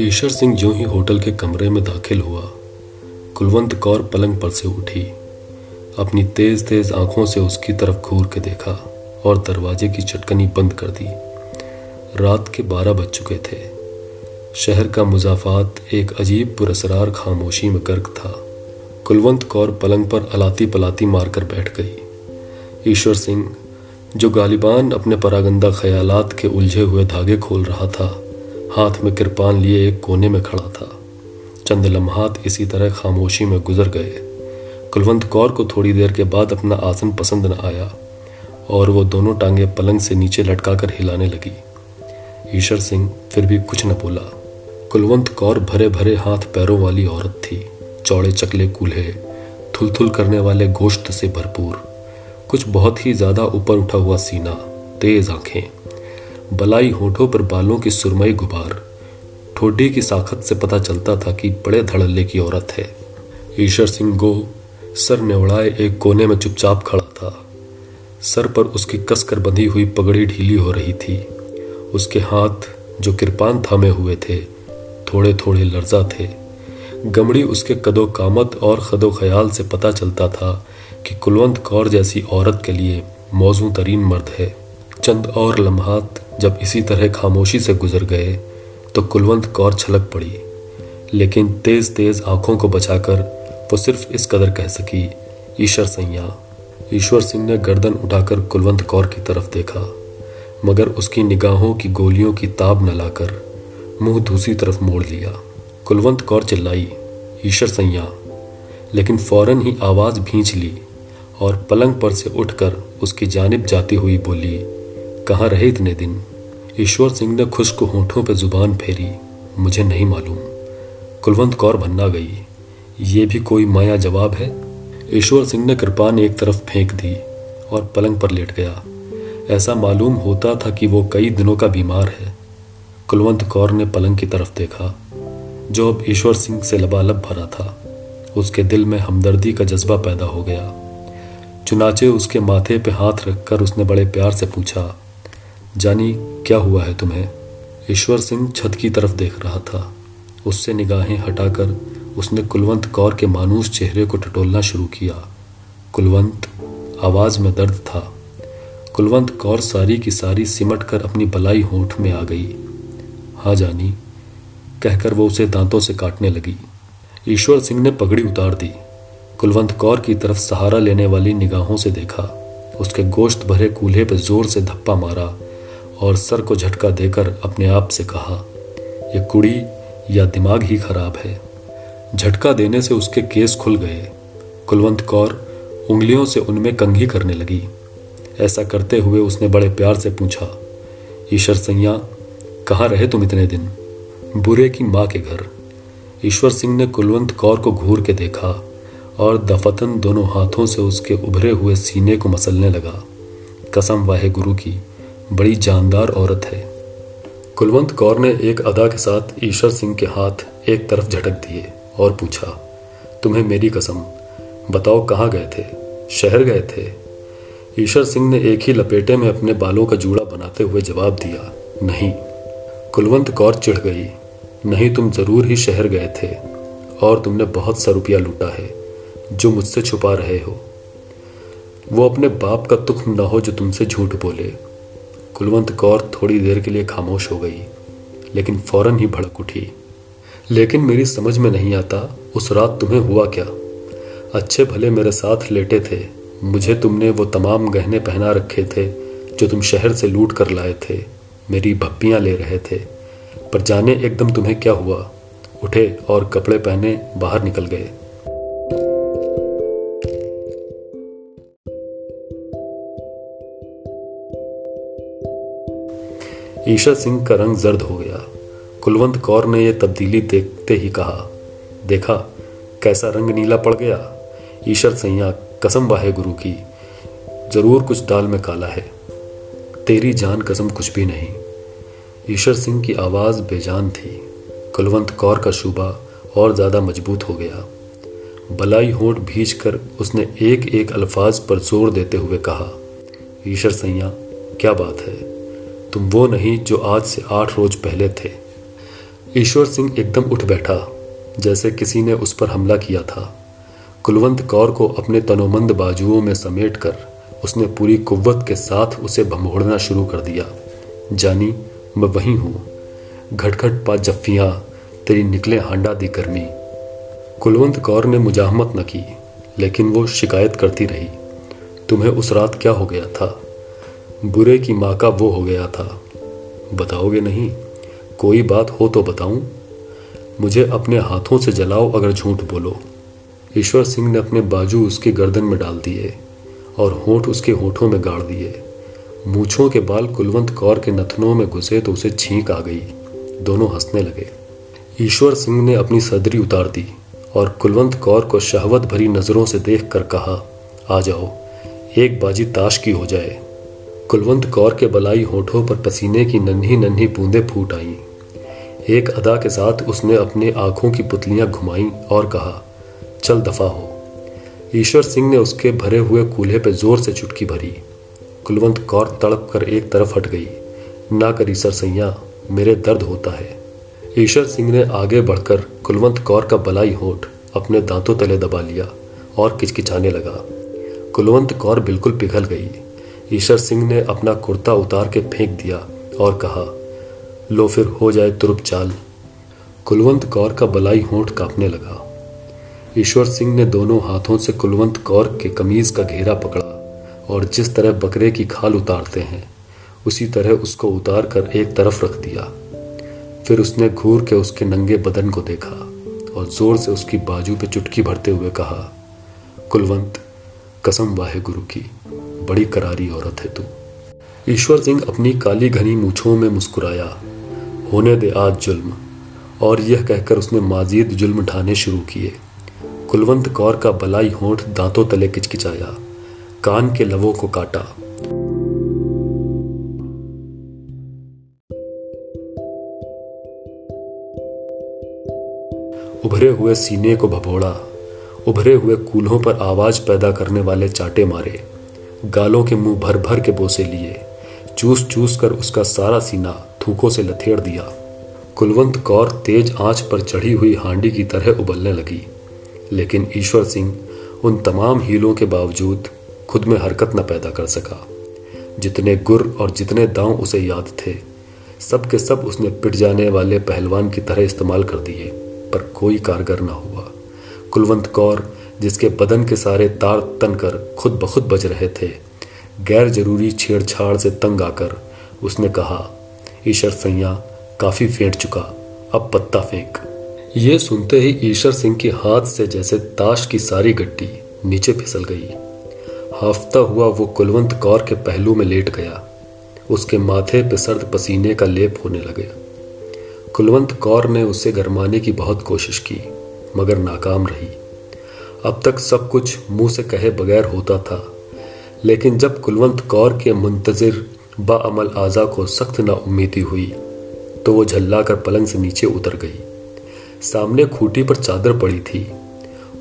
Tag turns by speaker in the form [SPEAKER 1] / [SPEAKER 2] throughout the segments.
[SPEAKER 1] ईश्वर सिंह जो ही होटल के कमरे में दाखिल हुआ, कुलवंत कौर पलंग पर से उठी, अपनी तेज तेज आँखों से उसकी तरफ़ घूर के देखा और दरवाजे की चटकनी बंद कर दी। रात के बारह बज चुके थे। शहर का मुजाफात एक अजीब पुरसरार खामोशी में गर्क था। कुलवंत कौर पलंग पर अलाती पलाती मारकर बैठ गई। ईश्वर सिंह, जो गालिबान अपने परागंदा ख्यालात के उलझे हुए धागे खोल रहा था हाथ में कृपान लिए एक कोने में खड़ा था। चंद लम्हात इसी तरह खामोशी में गुजर गए। कुलवंत कौर को थोड़ी देर के बाद अपना आसन पसंद न आया और वो दोनों टांगे पलंग से नीचे लटकाकर हिलाने लगी। ईश्वर सिंह फिर भी कुछ न बोला। कुलवंत कौर भरे भरे हाथ पैरों वाली औरत थी। चौड़े चकले कूल्हे थुल करने वाले गोश्त से भरपूर, कुछ बहुत ही ज़्यादा ऊपर उठा हुआ सीना, तेज आँखें। बलाई होठों पर बालों की सुरमई गुबार। ठोडी की साखत से पता चलता था कि बड़े धड़ल्ले की औरत है। ईश्वर सिंह गो सर नेवड़ाए एक कोने में चुपचाप खड़ा था। सर पर उसकी कसकर बंधी हुई पगड़ी ढीली हो रही थी। उसके हाथ, जो कृपान थामे हुए थे थोड़े थोड़े लर्जा थे। गमड़ी उसके कदो कामत और खदो ख्याल से पता चलता था कि कुलवंत कौर जैसी औरत के लिए मौजू तरीन मर्द है। चंद और लम्हात जब इसी तरह खामोशी से गुजर गए तो कुलवंत कौर छलक पड़ी। लेकिन तेज तेज आँखों को बचाकर वो सिर्फ़ इस कदर कह सकी, ईश्वर सैया, ईश्वर सिंह ने गर्दन उठाकर कुलवंत कौर की तरफ़ देखा, मगर उसकी निगाहों की गोलियों की ताब न लाकर मुँह दूसरी तरफ़ मोड़ लिया। कुलवंत कौर चिल्लाई, ईश्वर सैया! लेकिन फ़ौरन ही आवाज़ भींच ली और पलंग पर से उठकर उसकी जानब जाती हुई बोली कहाँ रहे इतने दिन, ईश्वर सिंह ने खुश्क होठों पर ज़ुबान फेरी, मुझे नहीं मालूम। कुलवंत कौर भन्ना गई, ये भी कोई माया जवाब है? ईश्वर सिंह ने कृपान एक तरफ़ फेंक दी और पलंग पर लेट गया। ऐसा मालूम होता था कि वो कई दिनों का बीमार है। कुलवंत कौर ने पलंग की तरफ़ देखा, जो अब ईश्वर सिंह से लबालब भरा था। उसके दिल में हमदर्दी का जज्बा पैदा हो गया। चुनाचे उसके माथे पे हाथ रखकर उसने बड़े प्यार से पूछा जानी क्या हुआ है तुम्हें? ईश्वर सिंह छत की तरफ़ देख रहा था। उससे निगाहें हटाकर उसने कुलवंत कौर के मानूस चेहरे को टटोलना शुरू किया। कुलवंत, आवाज़ में दर्द था। कुलवंत कौर सारी की सारी सिमट कर अपनी बलाई होठ में आ गई। हाँ जानी, कहकर वो उसे दांतों से काटने लगी। ईश्वर सिंह ने पगड़ी उतार दी। कुलवंत कौर की तरफ़ सहारा लेने वाली निगाहों से देखा। उसके गोश्त भरे कूल्हे पर ज़ोर से धप्पा मारा। और सर को झटका देकर अपने आप से कहा यह कुड़ी या दिमाग ही खराब है। झटका देने से उसके केस खुल गए। कुलवंत कौर उंगलियों से उनमें कंघी करने लगी। ऐसा करते हुए उसने बड़े प्यार से पूछा, ईश्वर सैया, कहाँ रहे तुम इतने दिन? बुरे की माँ के घर। ईश्वर सिंह ने कुलवंत कौर को घूर के देखा और दफतन दोनों हाथों से उसके उभरे हुए सीने को मसलने लगा। कसम वाहे गुरु की बड़ी जानदार औरत है। कुलवंत कौर ने एक अदा के साथ ईश्वर सिंह के हाथ एक तरफ़ झटक दिए और पूछा, तुम्हें मेरी कसम, बताओ कहाँ गए थे? शहर गए थे? ईश्वर सिंह ने एक ही लपेटे में अपने बालों का जूड़ा बनाते हुए जवाब दिया, नहीं। कुलवंत कौर चिढ़ गई, नहीं, तुम ज़रूर ही शहर गए थे और तुमने बहुत सा रुपया लूटा है, जो मुझसे छुपा रहे हो। वो अपने बाप का तुख्म ना हो जो तुमसे झूठ बोले। कुलवंत कौर थोड़ी देर के लिए खामोश हो गई, लेकिन फ़ौरन ही भड़क उठी। लेकिन मेरी समझ में नहीं आता, उस रात तुम्हें हुआ क्या? अच्छे भले मेरे साथ लेटे थे, मुझे तुमने वो तमाम गहने पहना रखे थे, जो तुम शहर से लूट कर लाए थे, मेरी भप्पियाँ ले रहे थे। पर जाने एकदम तुम्हें क्या हुआ? उठे और कपड़े पहने बाहर निकल गए। ईशा सिंह का रंग जर्द हो गया। कुलवंत कौर ने यह तब्दीली देखते ही कहा, देखा, कैसा रंग नीला पड़ गया। ईश्वर सैया, कसम वाहे गुरु की, ज़रूर कुछ दाल में काला है। तेरी जान कसम कुछ भी नहीं। ईश्वर सिंह की आवाज़ बेजान थी। कुलवंत कौर का शुबा और ज़्यादा मज़बूत हो गया। बलाई होठ भीज कर उसने एक एक अल्फाज पर ज़ोर देते हुए कहा ईश्वर सैया, क्या बात है? तुम वो नहीं जो आज से आठ रोज पहले थे। ईश्वर सिंह एकदम उठ बैठा, जैसे किसी ने उस पर हमला किया था। कुलवंत कौर को अपने तनोमंद बाजुओं में समेट कर उसने पूरी कुव्वत के साथ उसे भमोड़ना शुरू कर दिया। जानी, मैं वही हूँ। घटघट पा जफ्फियाँ तेरी निकले हांडा दी गर्मी। कुलवंत कौर ने मुजाहमत न की, लेकिन वो शिकायत करती रही, तुम्हें उस रात क्या हो गया था? बुरे की माँ का वो हो गया था। बताओगे नहीं? कोई बात हो तो बताऊँ। मुझे अपने हाथों से जलाओ अगर झूठ बोलो। ईश्वर सिंह ने अपने बाजू उसके गर्दन में डाल दिए और होठ उसके होठों में गाड़ दिए। मूछों के बाल कुलवंत कौर के नथनों में घुसे तो उसे छींक आ गई। दोनों हंसने लगे। ईश्वर सिंह ने अपनी सदरी उतार दी और कुलवंत कौर को शहवत भरी नज़रों से देख कर कहा, आ जाओ, एक बाजी ताश की हो जाए। कुलवंत कौर के बलाई होठों पर पसीने की नन्ही नन्ही बूंदें फूट आईं। एक अदा के साथ उसने अपने आँखों की पुतलियाँ घुमाई और कहा, चल दफ़ा हो। ईश्वर सिंह ने उसके भरे हुए कूल्हे पे ज़ोर से चुटकी भरी। कुलवंत कौर तड़प कर एक तरफ़ हट गई। ना करी सर सैया मेरे दर्द होता है। ईश्वर सिंह ने आगे बढ़कर कुलवंत कौर का बलाई होठ अपने दांतों तले दबा लिया और किचकिचाने लगा। कुलवंत कौर बिल्कुल पिघल गई। ईश्वर सिंह ने अपना कुर्ता उतार के फेंक दिया और कहा, लो फिर, हो जाए तुरुप चाल। कुलवंत कौर का बलाई होंठ कांपने लगा। ईश्वर सिंह ने दोनों हाथों से कुलवंत कौर के कमीज का घेरा पकड़ा और जिस तरह बकरे की खाल उतारते हैं, उसी तरह उसको उतार कर एक तरफ़ रख दिया। फिर उसने घूर के उसके नंगे बदन को देखा और ज़ोर से उसकी बाजू पे चुटकी भरते हुए कहा, कुलवंत, कसम वाहे गुरु की। बड़ी करारी औरत है तू। ईश्वर सिंह अपनी काली घनी मूछों में मुस्कुराया। होने दे आज जुल्म। और यह कहकर उसने माजीद जुल्म ढाने शुरू किए। कुलवंत कौर का बलाई होंठ दांतों तले किचकिचाया। कान के लवों को काटा। उभरे हुए सीने को भभोड़ा। उभरे हुए कूल्हों पर आवाज़ पैदा करने वाले चाटे मारे। गालों के मुँह भर भर के बोसे लिए चूस चूस कर उसका सारा सीना थूकों से लथेड़ दिया। कुलवंत कौर तेज आँच पर चढ़ी हुई हांडी की तरह उबलने लगी। लेकिन ईश्वर सिंह उन तमाम हीलों के बावजूद खुद में हरकत न पैदा कर सका। जितने गुर और जितने दांव उसे याद थे, सब के सब उसने पिट जाने वाले पहलवान की तरह इस्तेमाल कर दिए, पर कोई कारगर न हुआ। कुलवंत कौर जिसके बदन के सारे तार तन कर खुद बखुद बज रहे थे। गैर ज़रूरी छेड़छाड़ से तंग आकर उसने कहा, ईश्वर सैया, काफ़ी फेंट चुका, अब पत्ता फेंक। ये सुनते ही ईश्वर सिंह के हाथ से जैसे ताश की सारी गड्डी नीचे फिसल गई। हाफता हुआ वो कुलवंत कौर के पहलू में लेट गया। उसके माथे पे सर्द पसीने का लेप होने लगे। कुलवंत कौर ने उसे गरमाने की बहुत कोशिश की, मगर नाकाम रही। अब तक सब कुछ मुँह से कहे बगैर होता था। लेकिन जब कुलवंत कौर के मुंतजिर बाअमल आज़ा को सख्त नाउमीदी हुई तो वो झल्ला कर पलंग से नीचे उतर गई। सामने खूटी पर चादर पड़ी थी।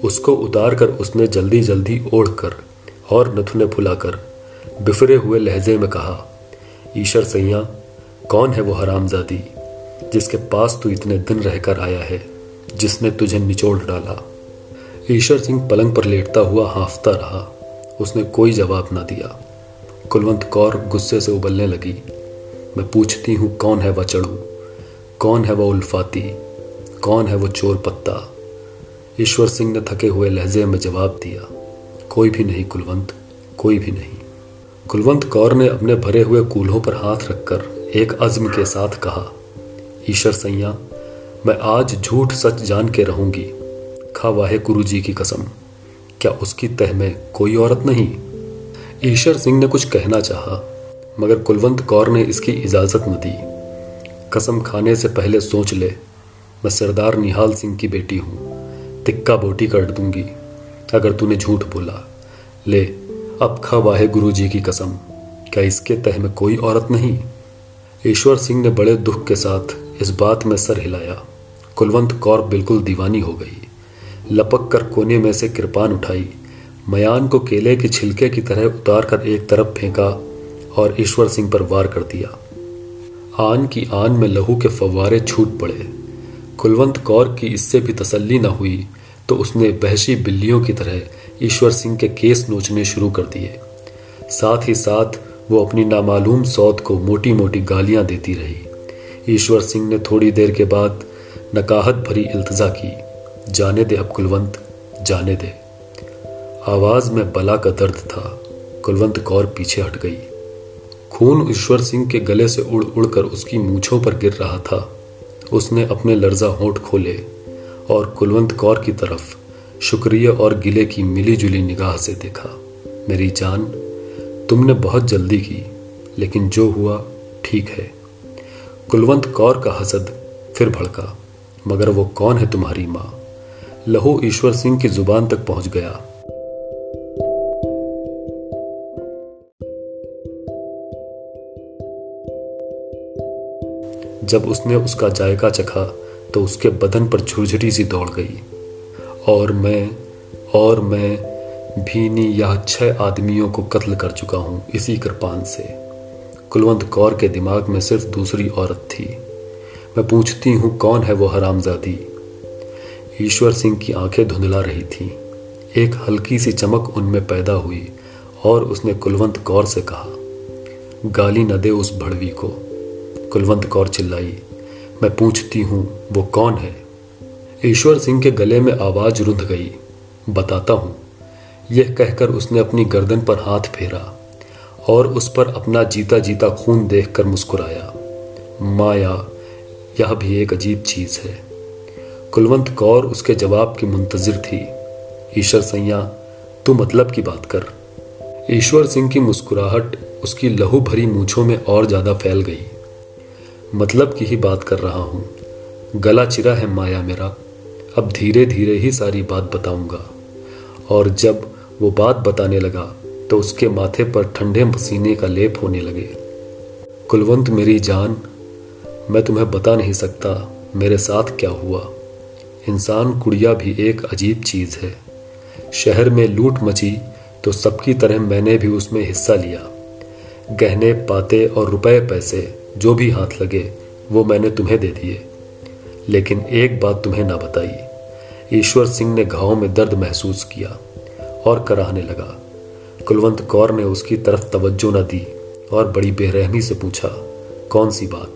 [SPEAKER 1] उसको उतार कर उसने जल्दी जल्दी ओढ़ कर और नथुने फुलाकर बिफरे हुए लहजे में कहा, ईश्वर सैया, कौन है वो हरामजादी, जिसके पास तू इतने दिन रहकर आया है, जिसने तुझे निचोड़ डाला? ईश्वर सिंह पलंग पर लेटता हुआ हाफता रहा। उसने कोई जवाब ना दिया। कुलवंत कौर गुस्से से उबलने लगी। मैं पूछती हूँ, कौन है वह चढ़ू? कौन है वह उल्फाती? कौन है वो चोर पत्ता? ईश्वर सिंह ने थके हुए लहजे में जवाब दिया। कोई भी नहीं कुलवंत, कोई भी नहीं। कुलवंत कौर ने अपने भरे हुए कूल्हों पर हाथ रखकर एक अज़्म के साथ कहा, ईश्वर सैया, मैं आज झूठ सच जान के रहूँगी। खा वाहे गुरु जी की कसम। क्या उसकी तह में कोई औरत नहीं? ईश्वर सिंह ने कुछ कहना चाहा, मगर कुलवंत कौर ने इसकी इजाज़त न दी। कसम खाने से पहले सोच ले, मैं सरदार निहाल सिंह की बेटी हूँ, तिक्का बोटी कर दूँगी, अगर तूने झूठ बोला। ले, अब खा वाहे गुरु जी की कसम, क्या इसके तह में कोई औरत नहीं? ईश्वर सिंह ने बड़े दुख के साथ इस बात में सर हिलाया। कुलवंत कौर बिल्कुल दीवानी हो गई। लपक कर कोने में से कृपान उठाई। मयान को केले के छिलके की तरह उतार कर एक तरफ़ फेंका और ईश्वर सिंह पर वार कर दिया। आन की आन में लहू के फव्वारे छूट पड़े। कुलवंत कौर की इससे भी तसल्ली न हुई तो उसने बहशी बिल्लियों की तरह ईश्वर सिंह के केस नोचने शुरू कर दिए। साथ ही साथ वो अपनी नामालूम सौत को मोटी मोटी गालियाँ देती रही। ईश्वर सिंह ने थोड़ी देर के बाद नकाहत भरी इल्तजा की। जाने दे अब कुलवंत, जाने दे। आवाज़ में बला का दर्द था। कुलवंत कौर पीछे हट गई। खून ईश्वर सिंह के गले से उड़ उड़कर उसकी मूछों पर गिर रहा था। उसने अपने लर्जा होंठ खोले और कुलवंत कौर की तरफ़ शुक्रिया और गिले की मिली जुली निगाह से देखा। मेरी जान, तुमने बहुत जल्दी की, लेकिन जो हुआ, ठीक है। कुलवंत कौर का हसद फिर भड़का, मगर वो कौन है तुम्हारी माँ? लहू ईश्वर सिंह की ज़ुबान तक पहुँच गया। जब उसने उसका जायका चखा तो उसके बदन पर झुरझुरी सी दौड़ गई। और मैं और मैं भीनी या छह आदमियों को कत्ल कर चुका हूँ इसी कृपान से। कुलवंत कौर के दिमाग में सिर्फ़ दूसरी औरत थी। मैं पूछती हूँ, कौन है वो हरामजादी? ईश्वर सिंह की आँखें धुंधला रही थीं। एक हल्की सी चमक उनमें पैदा हुई और उसने कुलवंत कौर से कहा, गाली न दे उस भड़वी को। कुलवंत कौर चिल्लाई, मैं पूछती हूँ, वो कौन है? ईश्वर सिंह के गले में आवाज़ रुंध गई, बताता हूँ। यह कहकर उसने अपनी गर्दन पर हाथ फेरा और उस पर अपना जीता जीता खून देखकर मुस्कुराया, माया, यह भी एक अजीब चीज़ है। कुलवंत कौर उसके जवाब की मुंतजिर थी। ईश्वर सैया, तू मतलब की बात कर। ईश्वर सिंह की मुस्कुराहट उसकी लहू भरी मूछों में और ज़्यादा फैल गई। मतलब की ही बात कर रहा हूँ। गला चिरा है माया मेरा। अब धीरे धीरे ही सारी बात बताऊँगा। और जब वो बात बताने लगा तो उसके माथे पर ठंडे पसीने का लेप होने लगे। कुलवंत मेरी जान, मैं तुम्हें बता नहीं सकता मेरे साथ क्या हुआ। इंसान कुड़िया भी एक अजीब चीज़ है। शहर में लूट मची तो सबकी तरह मैंने भी उसमें हिस्सा लिया। गहने, पाते और रुपए पैसे, जो भी हाथ लगे, वो मैंने तुम्हें दे दिए। लेकिन एक बात तुम्हें ना बताई। ईश्वर सिंह ने घाव में दर्द महसूस किया और कराहने लगा। कुलवंत कौर ने उसकी तरफ़ तवज्जो न दी और बड़ी बेरहमी से पूछा, कौन सी बात?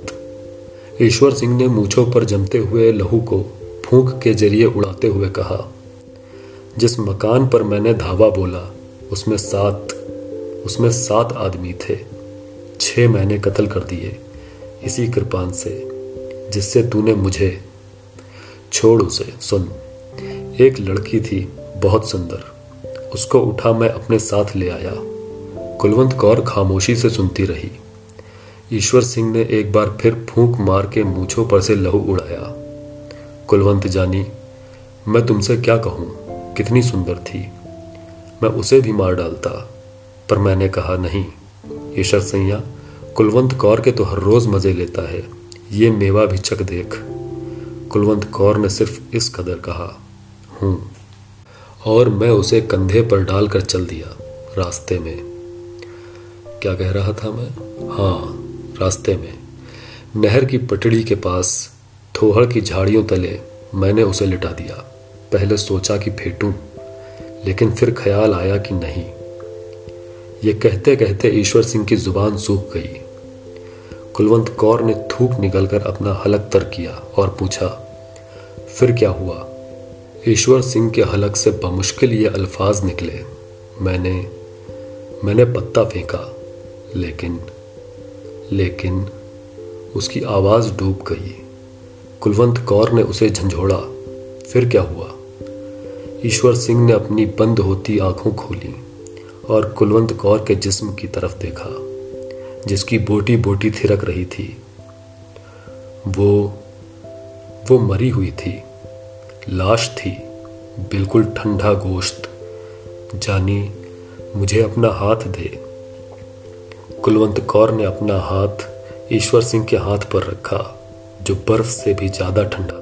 [SPEAKER 1] ईश्वर सिंह ने मूछों पर जमते हुए लहू को फूंक के ज़रिए उड़ाते हुए कहा, जिस मकान पर मैंने धावा बोला, उसमें सात उसमें सात आदमी थे। छह मैंने कत्ल कर दिए इसी कृपान से, जिससे तूने मुझे, छोड़ उसे, सुन। एक लड़की थी बहुत सुंदर, उसको उठा मैं अपने साथ ले आया। कुलवंत कौर खामोशी से सुनती रही। ईश्वर सिंह ने एक बार फिर फूंक मार के मूछों पर से लहू उड़ाया। कुलवंत जानी, मैं तुमसे क्या कहूँ? कितनी सुंदर थी। मैं उसे भी मार डालता, पर मैंने कहा, नहीं ईश्वर सैया, कुलवंत कौर के तो हर रोज मज़े लेता है, ये मेवा भी चक देख। कुलवंत कौर ने सिर्फ़ इस कदर कहा, हूँ। और मैं उसे कंधे पर डालकर चल दिया, रास्ते में। क्या कह रहा था मैं? हाँ रास्ते में। नहर की पटड़ी के पास थोहड़ की झाड़ियों तले मैंने उसे लिटा दिया। पहले सोचा कि फेंटूं, लेकिन फिर ख्याल आया कि नहीं। ये कहते कहते ईश्वर सिंह की ज़ुबान सूख गई। कुलवंत कौर ने थूक निकलकर अपना हलक तर किया और पूछा, फिर क्या हुआ? ईश्वर सिंह के हलक से बमुश्किल ये अल्फाज निकले। मैंने मैंने पत्ता फेंका, लेकिन लेकिन उसकी आवाज़ डूब गई। कुलवंत कौर ने उसे झंझोड़ा। फिर क्या हुआ? ईश्वर सिंह ने अपनी बंद होती आँखों खोली और कुलवंत कौर के जिस्म की तरफ़ देखा, जिसकी बोटी बोटी थिरक रही थी। वो वो मरी हुई थी, लाश थी, बिल्कुल ठंडा गोश्त। जानी, मुझे अपना हाथ दे। कुलवंत कौर ने अपना हाथ ईश्वर सिंह के हाथ पर रखा। जो बर्फ़ से भी ज़्यादा ठंडा।